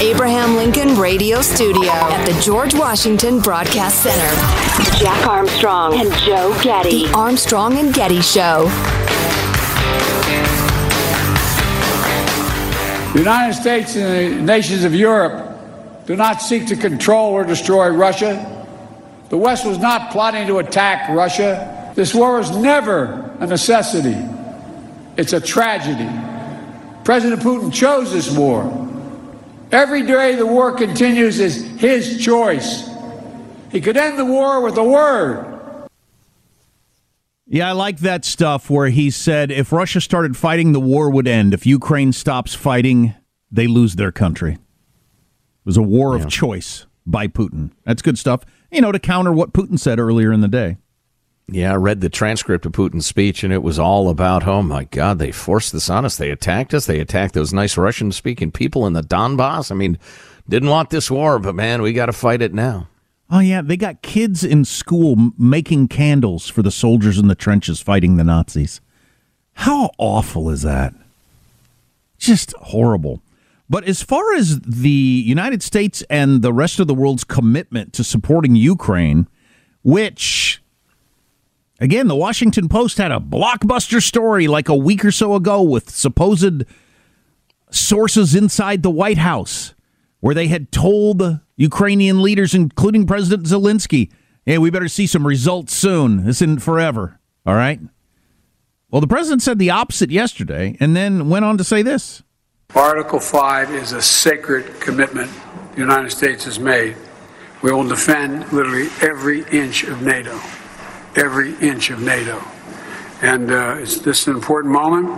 Abraham Lincoln Radio Studio at the George Washington Broadcast Center, Jack Armstrong and Joe Getty. The Armstrong and Getty Show. The United States and the nations of Europe do not seek to control or destroy Russia. The West was not plotting to attack Russia. This war was never a necessity. It's a tragedy. President Putin chose this war. Every day the war continues is his choice. He could end the war with a word. Yeah, I like that stuff where he said if Russia started fighting, the war would end. If Ukraine stops fighting, they lose their country. It was a war yeah. of choice by Putin. That's good stuff, you know, to counter what Putin said earlier in the day. Yeah, I read the transcript of Putin's speech, and it was all about, oh my God, they forced this on us. They attacked us. They attacked those nice Russian speaking people in the Donbass. I mean, didn't want this war, but man, we got to fight it now. Oh, yeah. They got kids in school making candles for the soldiers in the trenches fighting the Nazis. How awful is that? Just horrible. But as far as the United States and the rest of the world's commitment to supporting Ukraine, which Again, the Washington Post had a blockbuster story like a week or so ago with supposed sources inside the White House where they had told Ukrainian leaders, including President Zelensky, hey, we better see some results soon. This isn't forever. All right? Well, the president said the opposite yesterday and then went on to say this Article 5 is a sacred commitment the United States has made. We will defend literally every inch of NATO every inch of NATO. And uh, it's this an important moment.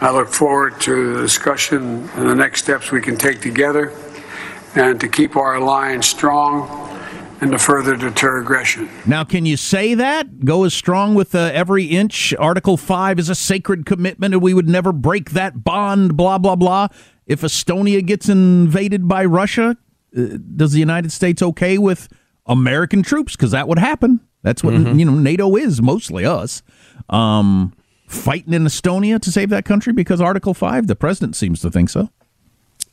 I look forward to the discussion and the next steps we can take together and to keep our alliance strong and to further deter aggression. Now, can you say that? Go as strong with uh, every inch. Article 5 is a sacred commitment and we would never break that bond, blah, blah, blah. If Estonia gets invaded by Russia, uh, does the United States okay with American troops? Because that would happen. That's what mm-hmm. you know NATO is mostly us. Um, fighting in Estonia to save that country because Article Five. The president seems to think so.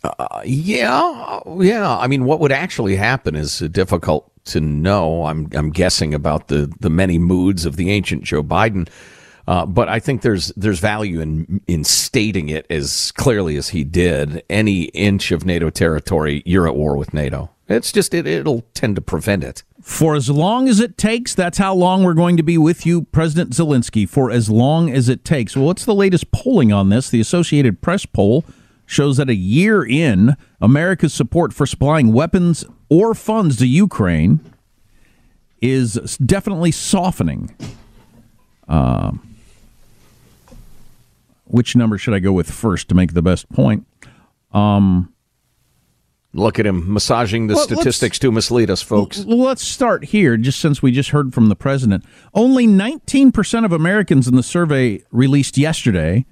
Uh, yeah, yeah. I mean, what would actually happen is difficult to know. I'm I'm guessing about the the many moods of the ancient Joe Biden. Uh, but I think there's there's value in in stating it as clearly as he did. Any inch of NATO territory, you're at war with NATO. It's just it, it'll tend to prevent it. For as long as it takes, that's how long we're going to be with you, President Zelensky, for as long as it takes. Well, what's the latest polling on this? The Associated Press poll shows that a year in, America's support for supplying weapons or funds to Ukraine is definitely softening. Uh, which number should I go with first to make the best point? Um, Look at him massaging the well, statistics to mislead us, folks. Well, let's start here, just since we just heard from the president. Only 19% of Americans in the survey released yesterday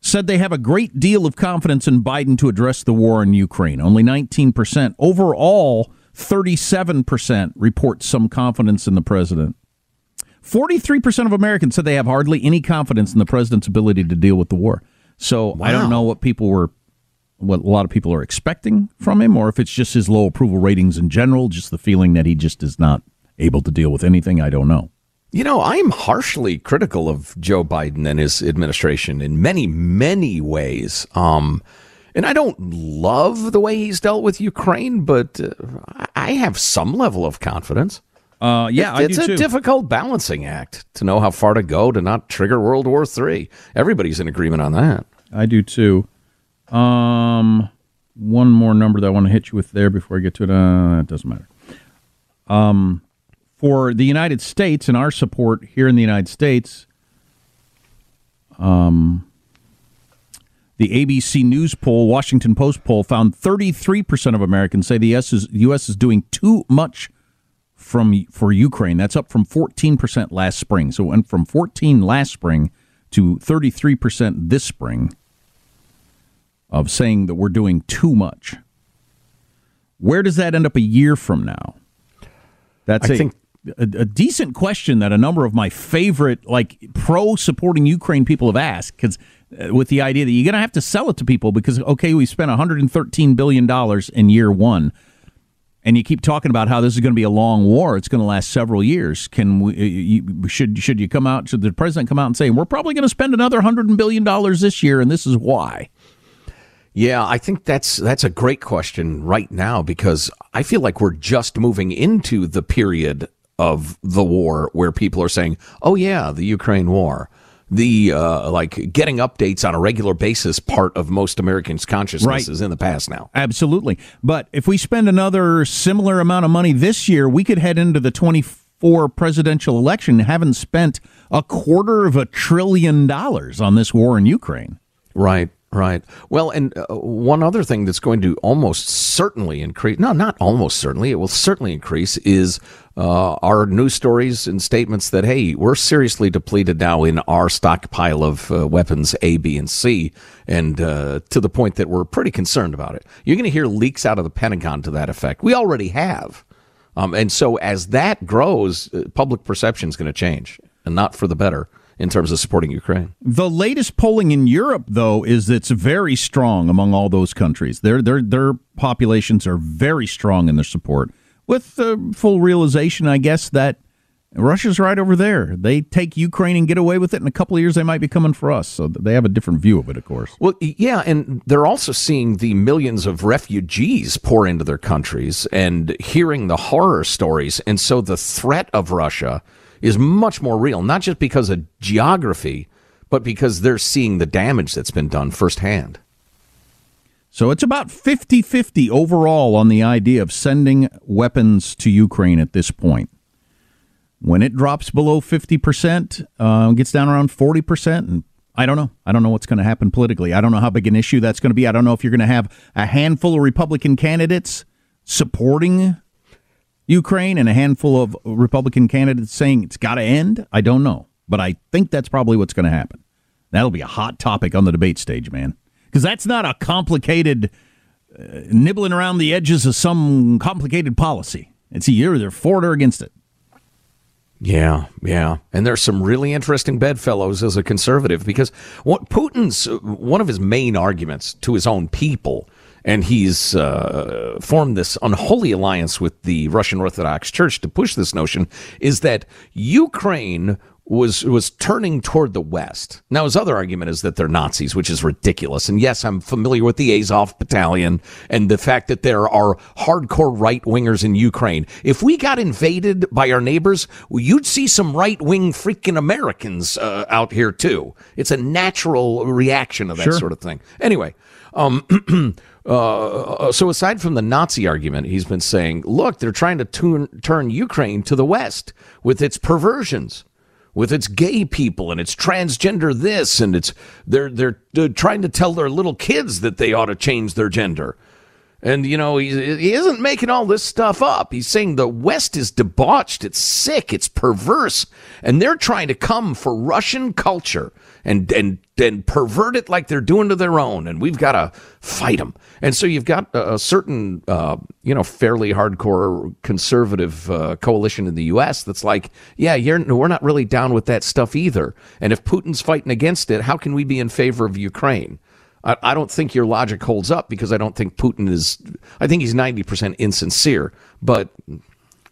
said they have a great deal of confidence in Biden to address the war in Ukraine. Only 19%. Overall, 37% report some confidence in the president. 43% of Americans said they have hardly any confidence in the president's ability to deal with the war. So wow. I don't know what people were what a lot of people are expecting from him, or if it's just his low approval ratings in general, just the feeling that he just is not able to deal with anything. I don't know. You know, I'm harshly critical of Joe Biden and his administration in many, many ways. Um, and I don't love the way he's dealt with Ukraine, but uh, I have some level of confidence. Uh, yeah, it, it's a too. difficult balancing act to know how far to go to not trigger World War III. Everybody's in agreement on that. I do too. Um, one more number that I want to hit you with there before I get to it. Uh, it doesn't matter. Um, for the United States and our support here in the United States, um, the ABC News poll, Washington Post poll, found 33% of Americans say the US is, the U.S. is doing too much from for Ukraine. That's up from 14% last spring. So it went from 14 last spring to 33% this spring of saying that we're doing too much. Where does that end up a year from now? That's I a, think a, a, decent question that a number of my favorite, like pro supporting Ukraine people have asked, because uh, with the idea that you're going to have to sell it to people because, okay, we spent 113 billion dollars in year one, and you keep talking about how this is going to be a long war. It's going to last several years. Can we? Uh, you, should should you come out? Should the president come out and say we're probably going to spend another hundred billion dollars this year, and this is why? Yeah, I think that's that's a great question right now because I feel like we're just moving into the period of the war where people are saying, "Oh yeah, the Ukraine war." The uh, like getting updates on a regular basis part of most Americans' consciousness right. is in the past now. Absolutely, but if we spend another similar amount of money this year, we could head into the twenty four presidential election having spent a quarter of a trillion dollars on this war in Ukraine. Right. Right. Well, and uh, one other thing that's going to almost certainly increase, no, not almost certainly, it will certainly increase, is uh, our news stories and statements that, hey, we're seriously depleted now in our stockpile of uh, weapons A, B, and C, and uh, to the point that we're pretty concerned about it. You're going to hear leaks out of the Pentagon to that effect. We already have. Um, and so as that grows, uh, public perception is going to change, and not for the better in terms of supporting Ukraine. The latest polling in Europe, though, is it's very strong among all those countries. Their their their populations are very strong in their support, with the full realization, I guess, that Russia's right over there. They take Ukraine and get away with it. In a couple of years, they might be coming for us. So they have a different view of it, of course. Well, yeah, and they're also seeing the millions of refugees pour into their countries and hearing the horror stories. And so the threat of Russia is much more real, not just because of geography, but because they're seeing the damage that's been done firsthand. So it's about 50 50 overall on the idea of sending weapons to Ukraine at this point. When it drops below 50%, uh, gets down around 40%, and I don't know. I don't know what's going to happen politically. I don't know how big an issue that's going to be. I don't know if you're going to have a handful of Republican candidates supporting Ukraine and a handful of Republican candidates saying it's got to end? I don't know. But I think that's probably what's going to happen. That'll be a hot topic on the debate stage, man. Because that's not a complicated uh, nibbling around the edges of some complicated policy. It's either they're for it or against it. Yeah, yeah. And there's some really interesting bedfellows as a conservative because what Putin's one of his main arguments to his own people and he's uh, formed this unholy alliance with the Russian Orthodox Church to push this notion is that Ukraine was was turning toward the West. Now his other argument is that they're Nazis, which is ridiculous. And yes, I'm familiar with the Azov Battalion and the fact that there are hardcore right wingers in Ukraine. If we got invaded by our neighbors, well, you'd see some right wing freaking Americans uh, out here too. It's a natural reaction of that Sure. sort of thing. Anyway. Um, uh, so aside from the Nazi argument, he's been saying, look, they're trying to tune, turn Ukraine to the West with its perversions, with its gay people and its transgender this, and it's they're they're, they're trying to tell their little kids that they ought to change their gender. And, you know, he, he isn't making all this stuff up. He's saying the West is debauched, it's sick, it's perverse, and they're trying to come for Russian culture and, and, and pervert it like they're doing to their own. And we've got to fight them. And so you've got a, a certain, uh, you know, fairly hardcore conservative uh, coalition in the U.S. that's like, yeah, we're not really down with that stuff either. And if Putin's fighting against it, how can we be in favor of Ukraine? I, I don't think your logic holds up because I don't think Putin is. I think he's ninety percent insincere. But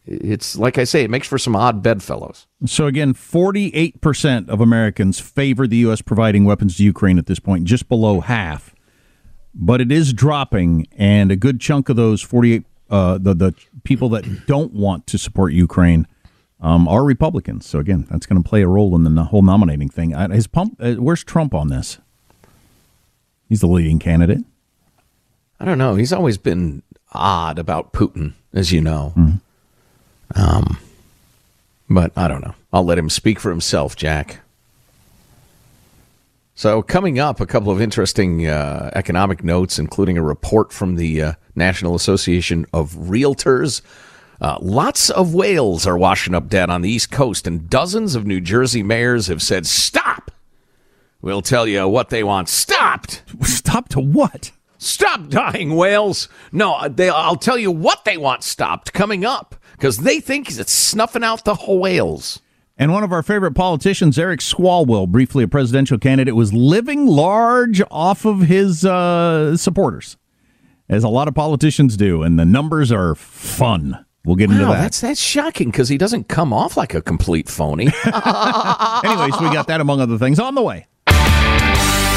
it's like I say, it makes for some odd bedfellows. So again, 48% of Americans favor the U.S. providing weapons to Ukraine at this point, just below half. But it is dropping, and a good chunk of those 48, uh, the the people that don't want to support Ukraine, um, are Republicans. So again, that's going to play a role in the whole nominating thing. Is pump? Uh, where's Trump on this? He's the leading candidate. I don't know. He's always been odd about Putin, as you know. Um, but I don't know. I'll let him speak for himself, Jack. So, coming up, a couple of interesting uh, economic notes, including a report from the uh, National Association of Realtors. Uh, lots of whales are washing up dead on the East Coast, and dozens of New Jersey mayors have said, Stop! We'll tell you what they want stopped. Stop to what? Stop dying whales. No, they, I'll tell you what they want stopped coming up because they think it's snuffing out the whales. And one of our favorite politicians, Eric Swalwell, briefly a presidential candidate, was living large off of his uh, supporters, as a lot of politicians do. And the numbers are fun. We'll get into that. that's that's shocking because he doesn't come off like a complete phony. Anyways, we got that among other things on the way.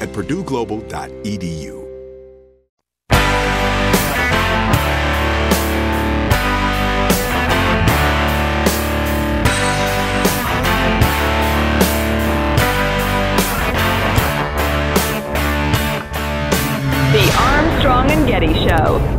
at purdueglobal.edu. The Armstrong and Getty Show.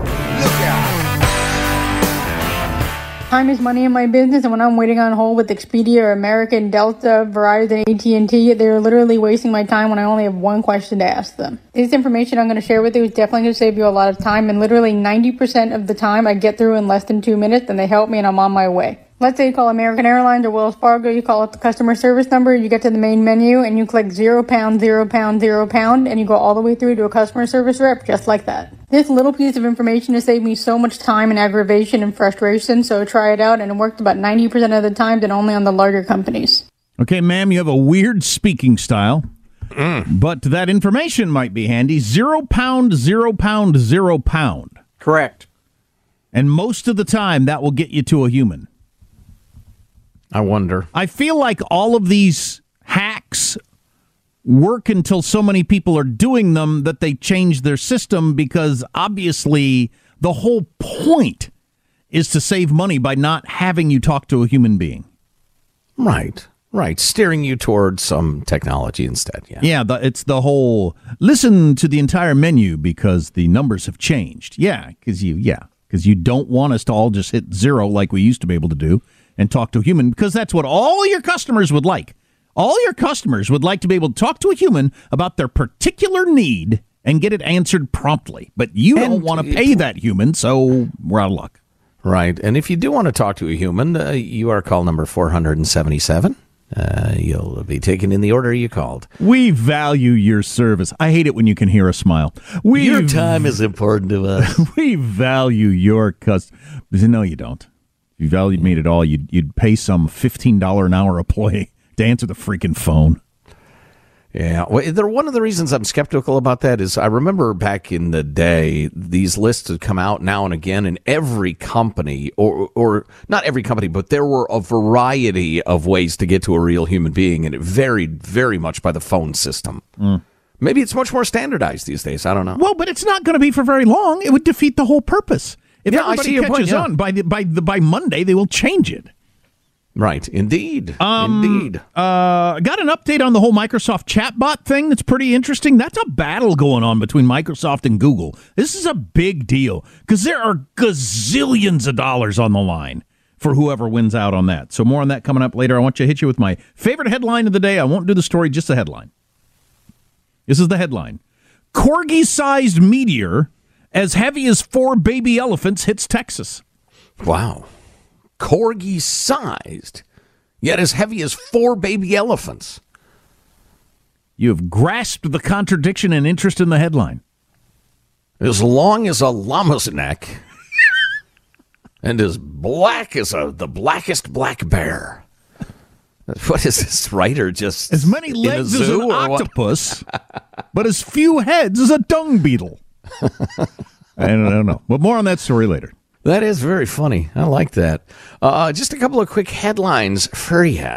Time is money in my business, and when I'm waiting on hold with Expedia or American, Delta, Verizon, AT&T, they're literally wasting my time when I only have one question to ask them. This information I'm going to share with you is definitely going to save you a lot of time, and literally 90% of the time I get through in less than two minutes, and they help me, and I'm on my way. Let's say you call American Airlines or Wells Fargo, you call up the customer service number, you get to the main menu, and you click zero pound, zero pound, zero pound, and you go all the way through to a customer service rep just like that. This little piece of information has saved me so much time and aggravation and frustration, so try it out, and it worked about 90% of the time and only on the larger companies. Okay, ma'am, you have a weird speaking style, mm. but that information might be handy. Zero pound, zero pound, zero pound. Correct. And most of the time, that will get you to a human. I wonder. I feel like all of these hacks work until so many people are doing them that they change their system because obviously the whole point is to save money by not having you talk to a human being. Right. Right. Steering you towards some technology instead. Yeah. Yeah, the, it's the whole listen to the entire menu because the numbers have changed. Yeah, because you yeah because you don't want us to all just hit zero like we used to be able to do and talk to a human because that's what all your customers would like. All your customers would like to be able to talk to a human about their particular need and get it answered promptly. But you don't want to pay that human, so we're out of luck. Right. And if you do want to talk to a human, uh, you are call number 477. Uh, you'll be taken in the order you called. We value your service. I hate it when you can hear a smile. We your time is important to us. we value your cust. No, you don't. If you valued me at all, you'd you'd pay some fifteen dollar an hour employee to answer the freaking phone. Yeah, well, there, one of the reasons I'm skeptical about that is I remember back in the day, these lists would come out now and again, and every company, or or not every company, but there were a variety of ways to get to a real human being, and it varied very much by the phone system. Mm. Maybe it's much more standardized these days. I don't know. Well, but it's not going to be for very long. It would defeat the whole purpose. If Yeah, I everybody catches point, yeah. on by the, by the, by Monday, they will change it. Right, indeed, indeed. Uh, got an update on the whole Microsoft chatbot thing. That's pretty interesting. That's a battle going on between Microsoft and Google. This is a big deal because there are gazillions of dollars on the line for whoever wins out on that. So more on that coming up later. I want you to hit you with my favorite headline of the day. I won't do the story, just the headline. This is the headline: Corgi-sized meteor as heavy as four baby elephants hits Texas. Wow. Corgi sized, yet as heavy as four baby elephants. You have grasped the contradiction and interest in the headline. As long as a llama's neck, and as black as a, the blackest black bear. What is this writer just As many legs as an octopus, but as few heads as a dung beetle. I don't, I don't know. But more on that story later. That is very funny. I like that. Uh, just a couple of quick headlines for you.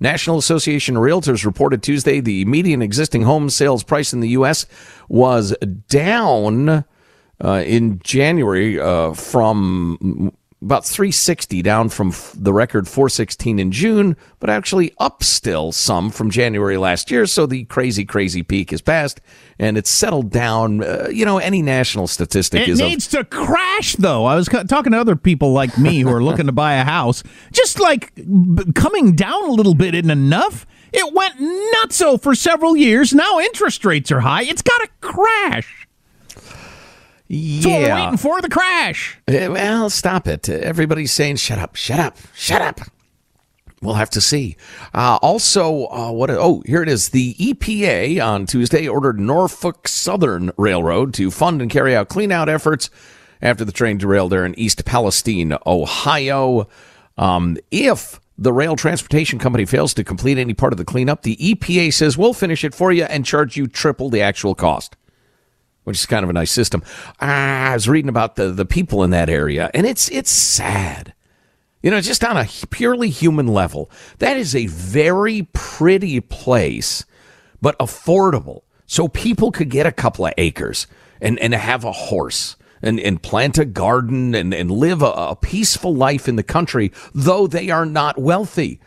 National Association of Realtors reported Tuesday the median existing home sales price in the U.S. was down uh, in January uh, from about 360 down from f- the record 416 in June, but actually up still some from January last year. So the crazy, crazy peak is past and it's settled down. Uh, you know, any national statistic It is of needs to crash, though. I was ca- talking to other people like me who are looking to buy a house. Just like b- coming down a little bit isn't enough. It went nutso for several years. Now interest rates are high. It's got to crash. That's what we're waiting for the crash. Uh, Well, stop it. Everybody's saying, shut up, shut up, shut up. We'll have to see. Uh, also, uh, what? Oh, here it is. The EPA on Tuesday ordered Norfolk Southern Railroad to fund and carry out cleanout efforts after the train derailed there in East Palestine, Ohio. Um, if the rail transportation company fails to complete any part of the cleanup, the EPA says we'll finish it for you and charge you triple the actual cost which is kind of a nice system. I was reading about the, the people in that area, and it's it's sad. You know, just on a purely human level, that is a very pretty place, but affordable. So people could get a couple of acres and, and have a horse and, and plant a garden and, and live a, a peaceful life in the country, though they are not wealthy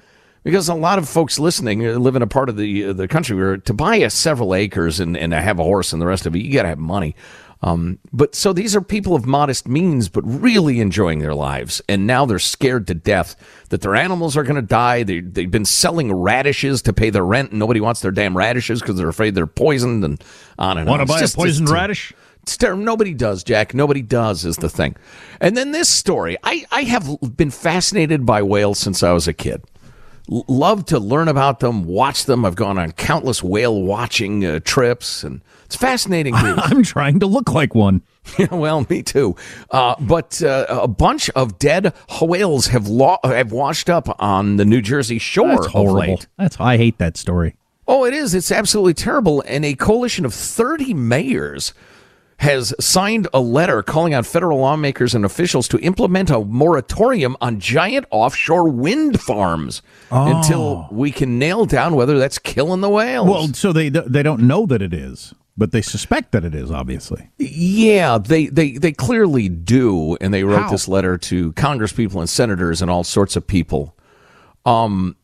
because a lot of folks listening uh, live in a part of the uh, the country where to buy a several acres and, and have a horse and the rest of it, you got to have money. Um, but so these are people of modest means, but really enjoying their lives. And now they're scared to death that their animals are going to die. They, they've been selling radishes to pay their rent, and nobody wants their damn radishes because they're afraid they're poisoned and on and Want on. Want to buy a poisoned it's- radish? it's terrible. Nobody does, Jack. Nobody does is the thing. And then this story. I, I have been fascinated by whales since I was a kid. Love to learn about them, watch them. I've gone on countless whale watching uh, trips, and it's fascinating. I'm trying to look like one. Yeah, well, me too. Uh, but uh, a bunch of dead whales have lo- have washed up on the New Jersey shore. That's of horrible. late. That's I hate that story. Oh, it is. It's absolutely terrible. And a coalition of 30 mayors has signed a letter calling on federal lawmakers and officials to implement a moratorium on giant offshore wind farms until we can nail down whether that's killing the whales. Well, so they they don't know that it is, but they suspect that it is. Obviously, Yeah, they, they, they clearly do. And they wrote How? this letter to congresspeople and senators and all sorts of people. Um,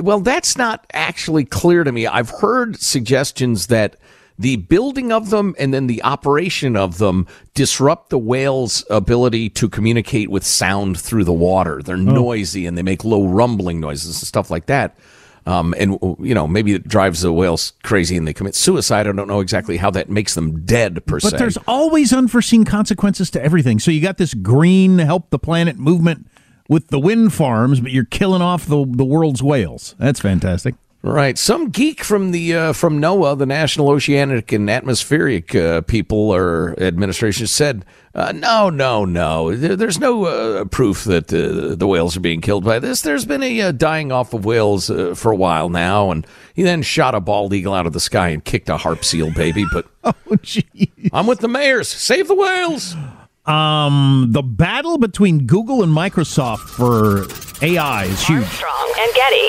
well, that's not actually clear to me. I've heard suggestions that the building of them and then the operation of them disrupt the whale's ability to communicate with sound through the water. They're noisy and they make low rumbling noises and stuff like that. Um, and you know, maybe it drives the whales crazy and they commit suicide. I don't know exactly how that makes them dead per se. but there's always unforeseen consequences to everything. So you got this green help the planet movement with the wind farms, but you're killing off the the world's whales. That's fantastic. Right. Some geek from the uh, from NOAA, the National Oceanic and Atmospheric uh, people or administration, said, uh, "No, no, no. There, there's no uh, proof that uh, the whales are being killed by this. There's been a uh, dying off of whales uh, for a while now." And he then shot a bald eagle out of the sky and kicked a harp seal baby. But Oh, gee. I'm with the mayors. Save the whales. Um, the battle between Google and Microsoft for AI is huge. Armstrong and Getty.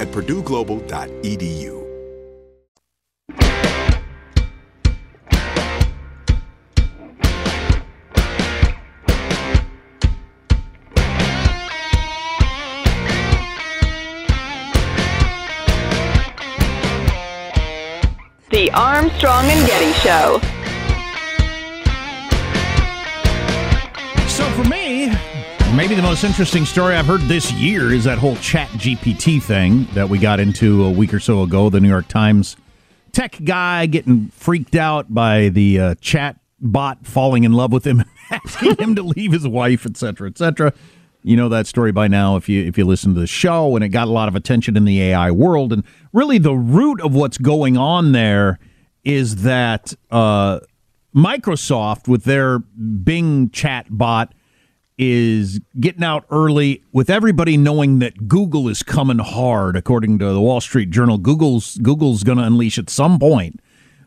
at purdueglobal.edu. The Armstrong and Getty Show. Maybe the most interesting story I've heard this year is that whole Chat GPT thing that we got into a week or so ago. The New York Times tech guy getting freaked out by the uh, chat bot falling in love with him, asking him to leave his wife, etc., etc. You know that story by now if you if you listen to the show, and it got a lot of attention in the AI world. And really, the root of what's going on there is that. Uh, Microsoft, with their Bing chat bot, is getting out early with everybody knowing that Google is coming hard. According to the Wall Street Journal, Google's Google's going to unleash at some point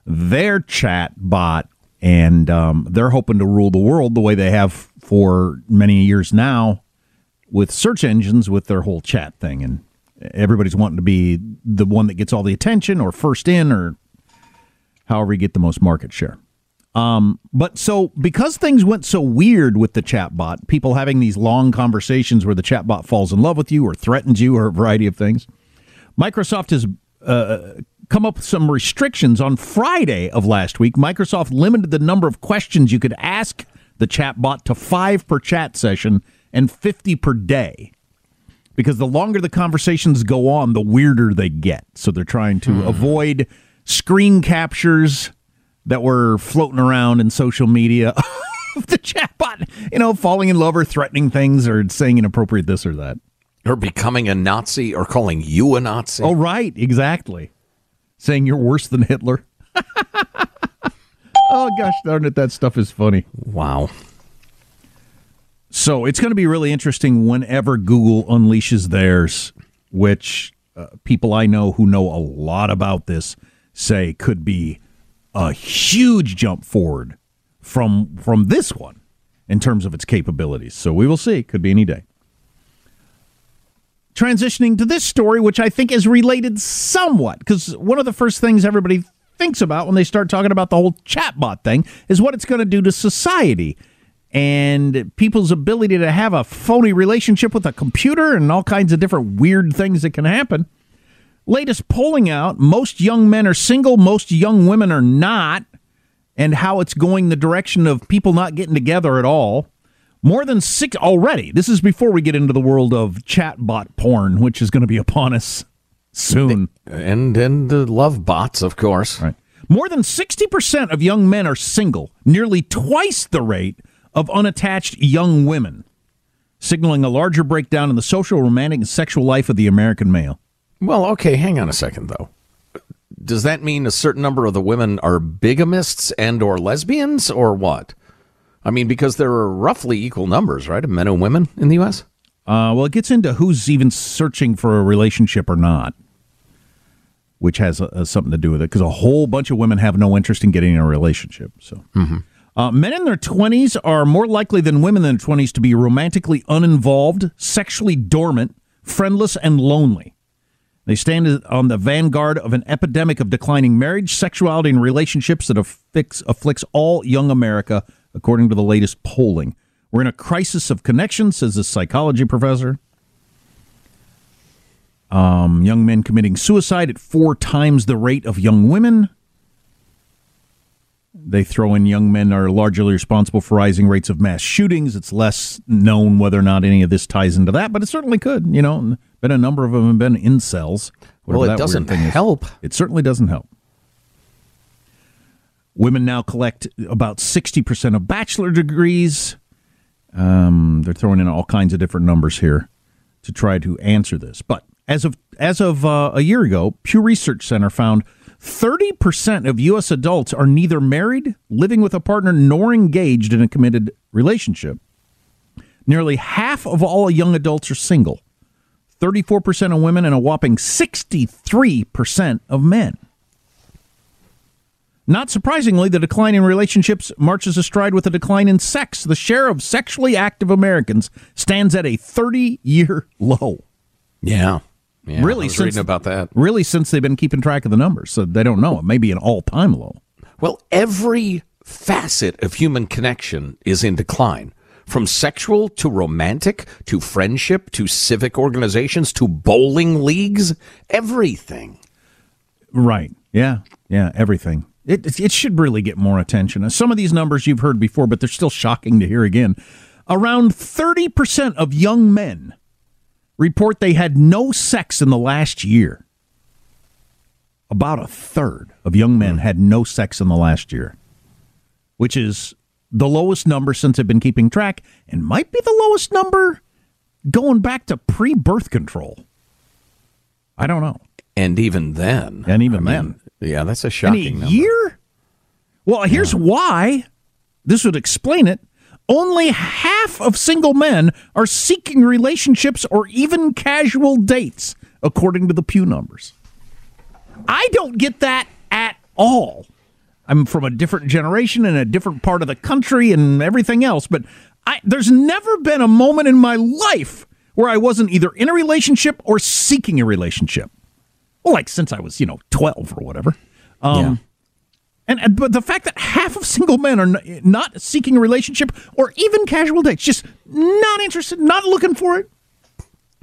their chat bot, and um, they're hoping to rule the world the way they have for many years now with search engines with their whole chat thing and everybody's wanting to be the one that gets all the attention or first in or however you get the most market share. Um, but so because things went so weird with the chatbot, people having these long conversations where the chatbot falls in love with you or threatens you or a variety of things, Microsoft has uh, come up with some restrictions. On Friday of last week, Microsoft limited the number of questions you could ask the chatbot to five per chat session and 50 per day because the longer the conversations go on, the weirder they get. So they're trying to hmm. avoid screen captures that were floating around in social media of the chatbot, you know, falling in love or threatening things or saying inappropriate this or that. Or becoming a Nazi or calling you a Nazi. Oh, right. Exactly. Saying you're worse than Hitler. oh, gosh darn it. That stuff is funny. Wow. So it's going to be really interesting whenever Google unleashes theirs, which uh, people I know who know a lot about this say could be a huge jump forward from from this one in terms of its capabilities. So we will see. Could be any day. Transitioning to this story, which I think is related somewhat, because one of the first things everybody thinks about when they start talking about the whole chatbot thing is what it's going to do to society and people's ability to have a phony relationship with a computer and all kinds of different weird things that can happen. Latest polling out most young men are single, most young women are not, and how it's going the direction of people not getting together at all. More than six already. This is before we get into the world of chatbot porn, which is going to be upon us soon. And and the love bots, of course. Right. More than 60% of young men are single, nearly twice the rate of unattached young women, signaling a larger breakdown in the social, romantic, and sexual life of the American male. Well, okay, hang on a second though. Does that mean a certain number of the women are bigamists and or lesbians or what? I mean, because there are roughly equal numbers, right, of men and women in the U.S. Uh, well, it gets into who's even searching for a relationship or not, which has uh, something to do with it. Because a whole bunch of women have no interest in getting in a relationship. So. Mm-hmm. Uh, men in their 20s are more likely than women in their 20s to be romantically uninvolved, sexually dormant, friendless, and lonely. They stand on the vanguard of an epidemic of declining marriage, sexuality, and relationships that afflicts, afflicts all young America, according to the latest polling. We're in a crisis of connection, says a psychology professor. Um, young men committing suicide at four times the rate of young women. They throw in young men are largely responsible for rising rates of mass shootings. It's less known whether or not any of this ties into that, but it certainly could. You know, been a number of them have been incels. Well, it doesn't help. It certainly doesn't help. Women now collect about 60% of bachelor degrees. Um, they're throwing in all kinds of different numbers here to try to answer this. But as of as of uh, a year ago, Pew Research Center found 30% of U.S. adults are neither married, living with a partner, nor engaged in a committed relationship. Nearly half of all young adults are single, 34% of women, and a whopping 63% of men. Not surprisingly, the decline in relationships marches astride with a decline in sex. The share of sexually active Americans stands at a 30 year low. Yeah. Yeah, really, since about that. Really, since they've been keeping track of the numbers, so they don't know. It may be an all-time low. Well, every facet of human connection is in decline. From sexual to romantic to friendship to civic organizations to bowling leagues, everything. Right. Yeah. Yeah. Everything. It, it should really get more attention. Some of these numbers you've heard before, but they're still shocking to hear again. Around 30% of young men report they had no sex in the last year. About a third of young men hmm. had no sex in the last year, which is the lowest number since I've been keeping track and might be the lowest number going back to pre birth control. I don't know. And even then. And even I then. Mean, yeah, that's a shocking in a number. year? Well, here's why. This would explain it. Only half of single men are seeking relationships or even casual dates, according to the Pew numbers. I don't get that at all. I'm from a different generation and a different part of the country and everything else, but I, there's never been a moment in my life where I wasn't either in a relationship or seeking a relationship. Well, like since I was, you know, 12 or whatever. Um, Yeah. and, and but the fact that half of single men are n- not seeking a relationship or even casual dates, just not interested, not looking for it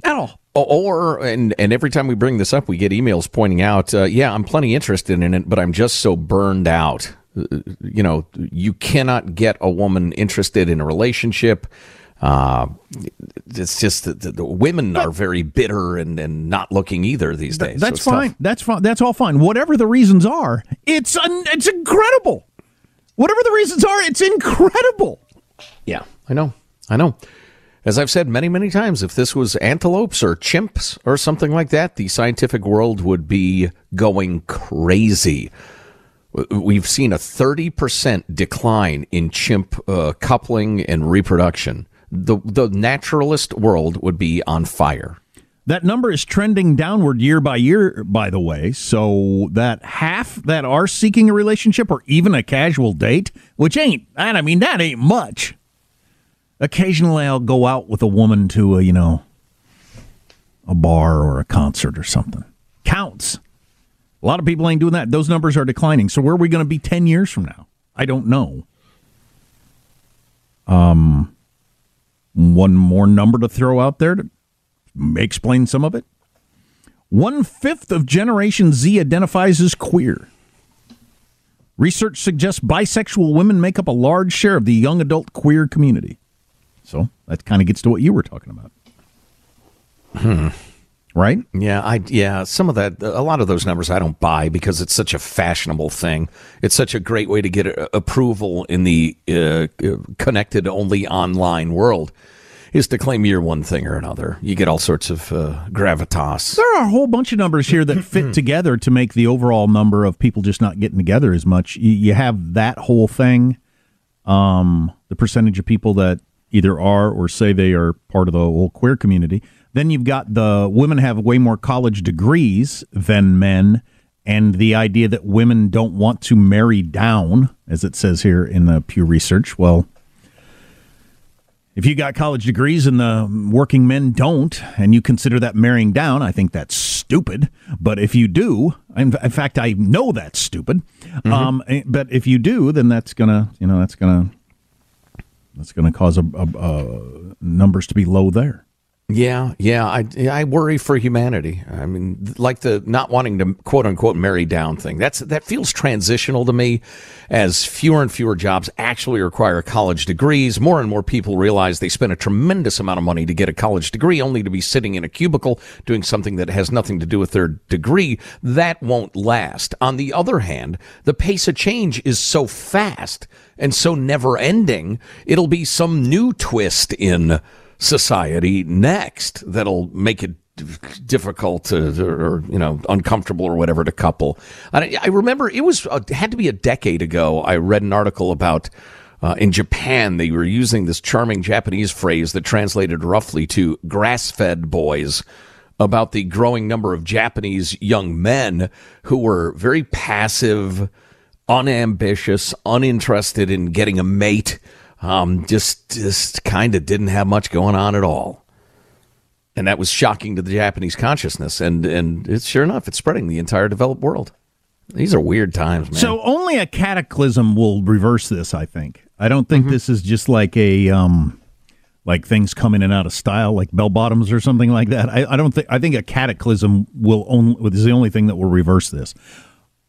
at all. Or and and every time we bring this up, we get emails pointing out, uh, yeah, I'm plenty interested in it, but I'm just so burned out. You know, you cannot get a woman interested in a relationship. Uh, it's just that the, the women are very bitter and, and not looking either these days. so That's tough. fine. That's fine. That's all fine. Whatever the reasons are, it's un- it's incredible. Whatever the reasons are, it's incredible. Yeah, I know. I know. As I've said many, many times, if this was antelopes or chimps or something like that, the scientific world would be going crazy. We've seen a 30% decline in chimp uh, coupling and reproduction. The, the naturalist world would be on fire. That number is trending downward year by year, by the way. So that half that are seeking a relationship or even a casual date, which ain't, I mean, that ain't much. Occasionally I'll go out with a woman to a, you know, a bar or a concert or something. Counts. A lot of people ain't doing that. Those numbers are declining. So where are we going to be 10 years from now? I don't know. Um, one more number to throw out there to explain some of it. One fifth of Generation Z identifies as queer. Research suggests bisexual women make up a large share of the young adult queer community. So that kind of gets to what you were talking about. Right? Yeah, I yeah, some of that a lot of those numbers I don't buy because it's such a fashionable thing. It's such a great way to get a, approval in the uh, uh, connected only online world is to claim you're one thing or another. You get all sorts of uh, gravitas. There are a whole bunch of numbers here that fit together to make the overall number of people just not getting together as much. You, you have that whole thing, um, the percentage of people that either are or say they are part of the whole queer community. Then you've got the women have way more college degrees than men, and the idea that women don't want to marry down, as it says here in the Pew Research. Well, if you got college degrees and the working men don't, and you consider that marrying down, I think that's stupid. But if you do, in fact, I know that's stupid. Um, eh, but if you do, then that's gonna, you know, that's gonna, that's gonna cause a, a, a numbers to be low there. Yeah, yeah, I I worry for humanity. I mean, like the not wanting to quote unquote marry down thing. That's that feels transitional to me, as fewer and fewer jobs actually require college degrees. More and more people realize they spend a tremendous amount of money to get a college degree, only to be sitting in a cubicle doing something that has nothing to do with their degree. That won't last. On the other hand, the pace of change is so fast and so never ending. It'll be some new twist in society next that'll make it difficult to, or you know uncomfortable or whatever to couple. I, I remember it was uh, had to be a decade ago. I read an article about. Uh, in Japan, they were using this charming Japanese phrase that translated roughly to grass fed boys about the growing number of Japanese young men who were very passive, unambitious, uninterested in getting a mate, um, just just kind of didn't have much going on at all. And that was shocking to the Japanese consciousness, and and it's sure enough, it's spreading the entire developed world. These are weird times, man. So only a cataclysm will reverse this. I think. I don't think this is just like a um, like things come in and out of style, like bell bottoms or something like that. I, I don't think. I think a cataclysm will only is the only thing that will reverse this.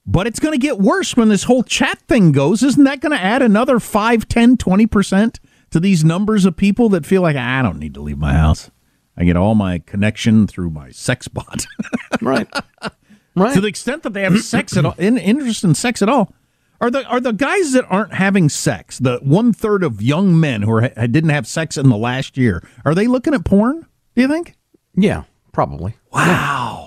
But it's going to get worse when this whole chat thing goes. Isn't that going to add another 5, 10, 20% to these numbers of people that feel like I don't need to leave my house? I get all my connection through my sex bot. right. Right. to the extent that they have sex at all, in, interest in sex at all, are the are the guys that aren't having sex, the one third of young men who are, didn't have sex in the last year, are they looking at porn? Do you think? Yeah, probably. Wow.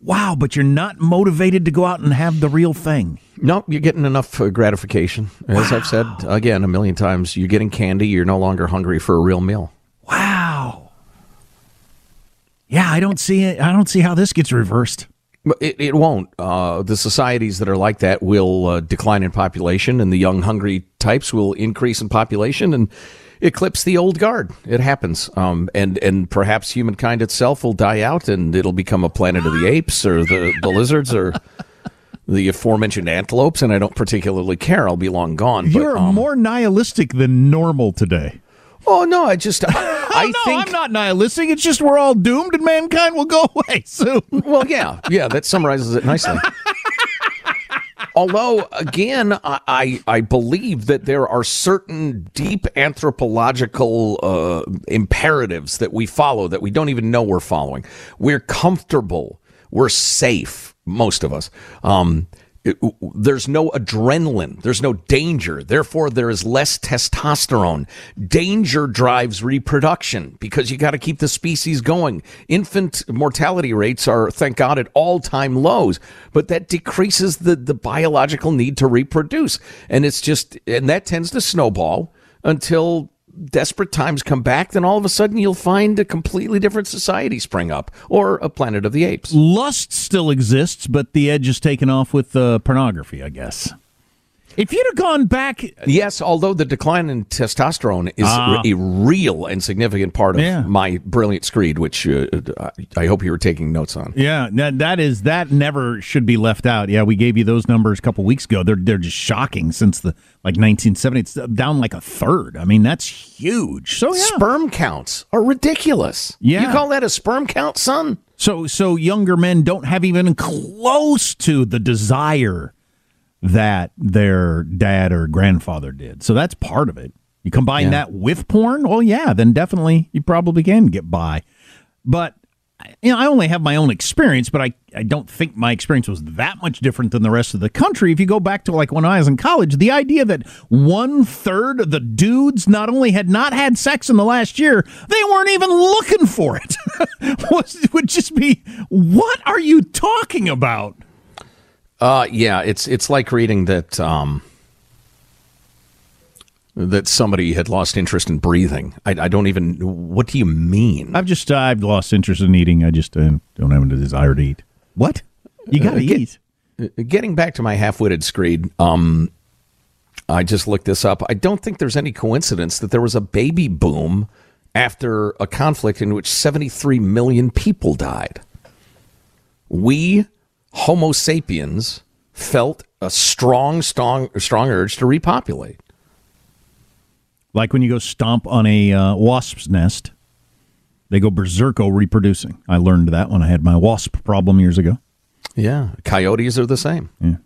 Wow, but you're not motivated to go out and have the real thing. No, you're getting enough uh, gratification. As wow. I've said again a million times, you're getting candy. You're no longer hungry for a real meal. Wow. Yeah, I don't see it. I don't see how this gets reversed. It, it won't. Uh, the societies that are like that will uh, decline in population, and the young, hungry types will increase in population and eclipse the old guard. It happens, um, and and perhaps humankind itself will die out, and it'll become a planet of the apes or the, the lizards or the aforementioned antelopes. And I don't particularly care. I'll be long gone. You're um, more nihilistic than normal today. Oh no! I just I, I no, think I'm not nihilistic. It's just we're all doomed and mankind will go away soon. Well, yeah, yeah, that summarizes it nicely. Although, again, I, I believe that there are certain deep anthropological uh, imperatives that we follow that we don't even know we're following. We're comfortable. We're safe. Most of us. Um, it, there's no adrenaline. There's no danger. Therefore, there is less testosterone. Danger drives reproduction because you got to keep the species going. Infant mortality rates are, thank God, at all time lows, but that decreases the, the biological need to reproduce. And it's just, and that tends to snowball until desperate times come back, then all of a sudden you'll find a completely different society spring up or a planet of the apes. Lust still exists, but the edge is taken off with uh, pornography, I guess. If you'd have gone back, yes. Although the decline in testosterone is uh, a real and significant part of yeah. my brilliant screed, which uh, I hope you were taking notes on. Yeah, that, that is that never should be left out. Yeah, we gave you those numbers a couple weeks ago. They're they're just shocking since the like 1970. It's down like a third. I mean, that's huge. So yeah. sperm counts are ridiculous. Yeah, you call that a sperm count, son? So so younger men don't have even close to the desire that their dad or grandfather did. So that's part of it. You combine yeah. that with porn, well, yeah, then definitely you probably can get by. But you know, I only have my own experience, but I, I don't think my experience was that much different than the rest of the country. If you go back to like when I was in college, the idea that one third of the dudes not only had not had sex in the last year, they weren't even looking for it was, would just be, what are you talking about? Uh, yeah, it's it's like reading that um, that somebody had lost interest in breathing. I, I, don't even. What do you mean? I've just uh, I've lost interest in eating. I just uh, don't have a desire to eat. What? You got to uh, eat. Uh, getting back to my half-witted screed, um, I just looked this up. I don't think there's any coincidence that there was a baby boom after a conflict in which 73 million people died. We Homo sapiens felt a strong, strong, strong urge to repopulate. Like when you go stomp on a uh, wasp's nest, they go berserko reproducing. I learned that when I had my wasp problem years ago. Yeah, coyotes are the same. Yeah,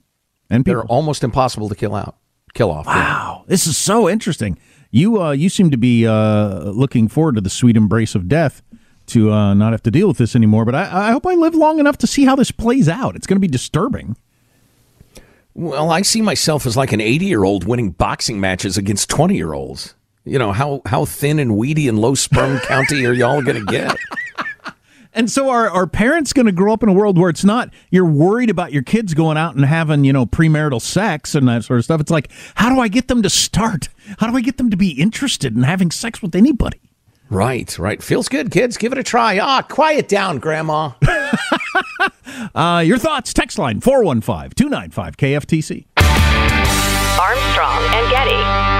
and people. they're almost impossible to kill out, kill off. Wow, yeah. this is so interesting. You uh, you seem to be uh, looking forward to the sweet embrace of death to uh, not have to deal with this anymore. But I, I hope I live long enough to see how this plays out. It's going to be disturbing. Well, I see myself as like an 80 year old winning boxing matches against 20 year olds. You know, how, how thin and weedy and low sperm county are y'all going to get? And so are, are parents going to grow up in a world where it's not you're worried about your kids going out and having, you know, premarital sex and that sort of stuff. It's like, how do I get them to start? How do I get them to be interested in having sex with anybody? Right, right. Feels good, kids. Give it a try. Ah, quiet down, Grandma. uh, your thoughts, text line 415 295 KFTC. Armstrong and Getty.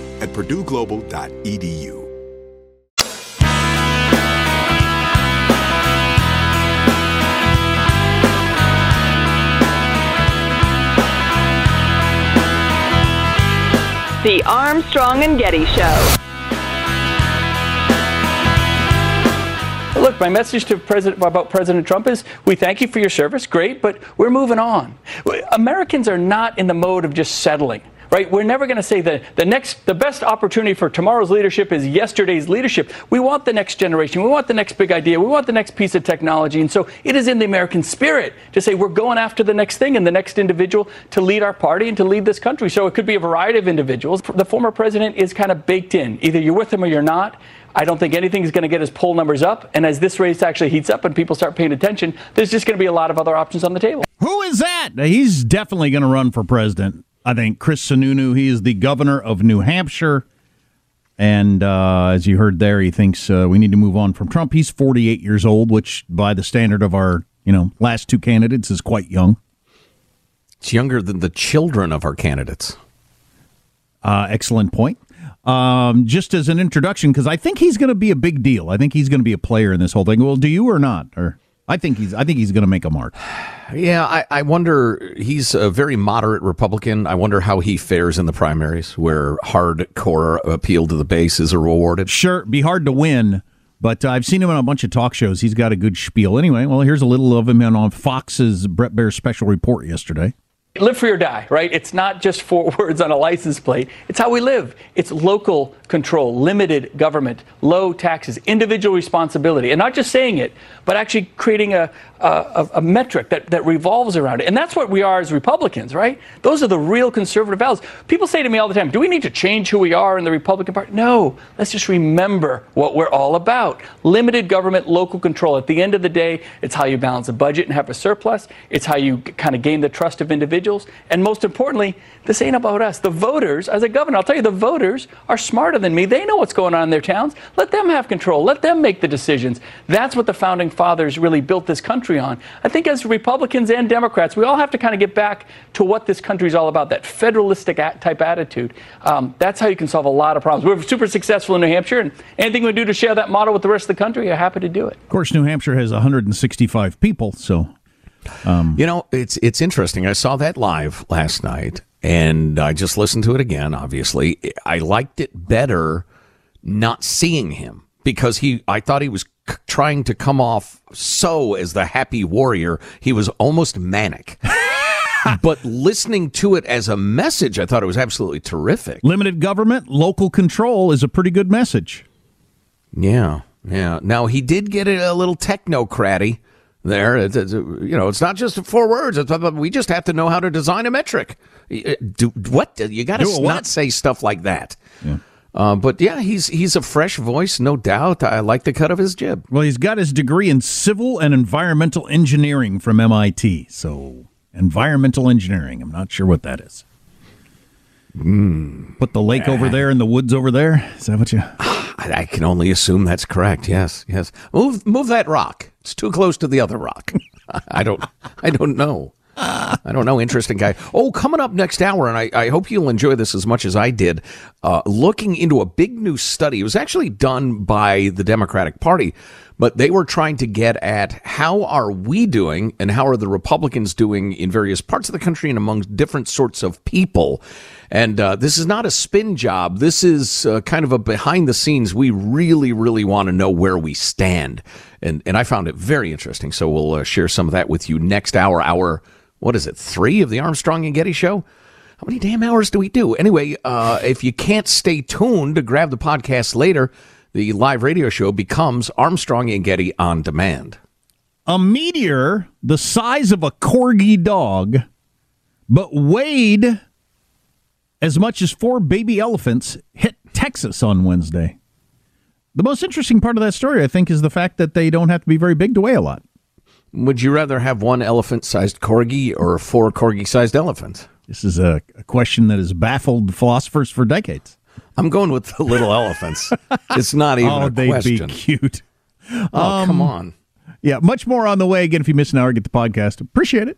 at purdueglobal.edu. The Armstrong and Getty Show. Look, my message to President about President Trump is: we thank you for your service, great, but we're moving on. Americans are not in the mode of just settling right? We're never going to say that the next, the best opportunity for tomorrow's leadership is yesterday's leadership. We want the next generation. We want the next big idea. We want the next piece of technology. And so it is in the American spirit to say we're going after the next thing and the next individual to lead our party and to lead this country. So it could be a variety of individuals. The former president is kind of baked in. Either you're with him or you're not. I don't think anything is going to get his poll numbers up. And as this race actually heats up and people start paying attention, there's just going to be a lot of other options on the table. Who is that? He's definitely going to run for president. I think Chris Sununu, he is the governor of New Hampshire. And uh, as you heard there, he thinks uh, we need to move on from Trump. He's 48 years old, which by the standard of our you know last two candidates is quite young. It's younger than the children of our candidates. Uh, excellent point. Um, just as an introduction, because I think he's going to be a big deal. I think he's going to be a player in this whole thing. Well, do you or not? Or I think he's I think he's going to make a mark. Yeah, I, I wonder. He's a very moderate Republican. I wonder how he fares in the primaries, where hardcore appeal to the base is rewarded. Sure, be hard to win, but uh, I've seen him on a bunch of talk shows. He's got a good spiel. Anyway, well, here's a little of him on Fox's Bret Baier special report yesterday. Live free or die, right? It's not just four words on a license plate. It's how we live. It's local control, limited government, low taxes, individual responsibility, and not just saying it, but actually creating a, a, a, metric that, that revolves around it. And that's what we are as Republicans, right? Those are the real conservative values. People say to me all the time, do we need to change who we are in the Republican Party? No, let's just remember what we're all about. Limited government, local control. At the end of the day, it's how you balance a budget and have a surplus. It's how you kind of gain the trust of individuals. And most importantly, this ain't about us. The voters, as a governor, I'll tell you, the voters are smarter than me. They know what's going on in their towns. Let them have control. Let them make the decisions. That's what the founding fathers really built this country on. I think as Republicans and Democrats, we all have to kind of get back to what this country is all about, that federalistic type attitude. Um, that's how you can solve a lot of problems. We're super successful in New Hampshire, and anything we do to share that model with the rest of the country, we're happy to do it. Of course, New Hampshire has 165 people, so. Um, you know, it's it's interesting. I saw that live last night, and I just listened to it again. Obviously, I liked it better not seeing him because he. I thought he was c- trying to come off so as the happy warrior. He was almost manic. but listening to it as a message, I thought it was absolutely terrific. Limited government, local control is a pretty good message. Yeah, yeah. Now he did get a little technocratic there. It's, it's, you know, it's not just four words. It's, we just have to know how to design a metric. Do what? You got to not say stuff like that. Yeah. Uh, but yeah, he's he's a fresh voice, no doubt. I like the cut of his jib. Well, he's got his degree in civil and environmental engineering from MIT. So, environmental engineering. I'm not sure what that is. Mm. Put the lake over there and the woods over there. Is that what you? I, I can only assume that's correct. Yes, yes. Move move that rock. It's too close to the other rock. I don't I don't know. I don't know. Interesting guy. Oh, coming up next hour, and I, I hope you'll enjoy this as much as I did. Uh, looking into a big new study. It was actually done by the Democratic Party, but they were trying to get at how are we doing and how are the Republicans doing in various parts of the country and among different sorts of people. And uh, this is not a spin job. This is uh, kind of a behind the scenes. We really, really want to know where we stand. And, and I found it very interesting. So we'll uh, share some of that with you next hour. Hour, what is it, three of the Armstrong and Getty show? How many damn hours do we do? Anyway, uh, if you can't stay tuned to grab the podcast later, the live radio show becomes Armstrong and Getty on demand. A meteor the size of a corgi dog, but weighed as much as four baby elephants hit Texas on Wednesday. The most interesting part of that story, I think, is the fact that they don't have to be very big to weigh a lot. Would you rather have one elephant sized corgi or four corgi sized elephants? This is a, a, question that has baffled philosophers for decades. I'm going with the little elephants. It's not even oh, a they'd question. be cute. Oh, um, come on. Yeah, much more on the way. Again, if you miss an hour, get the podcast. Appreciate it.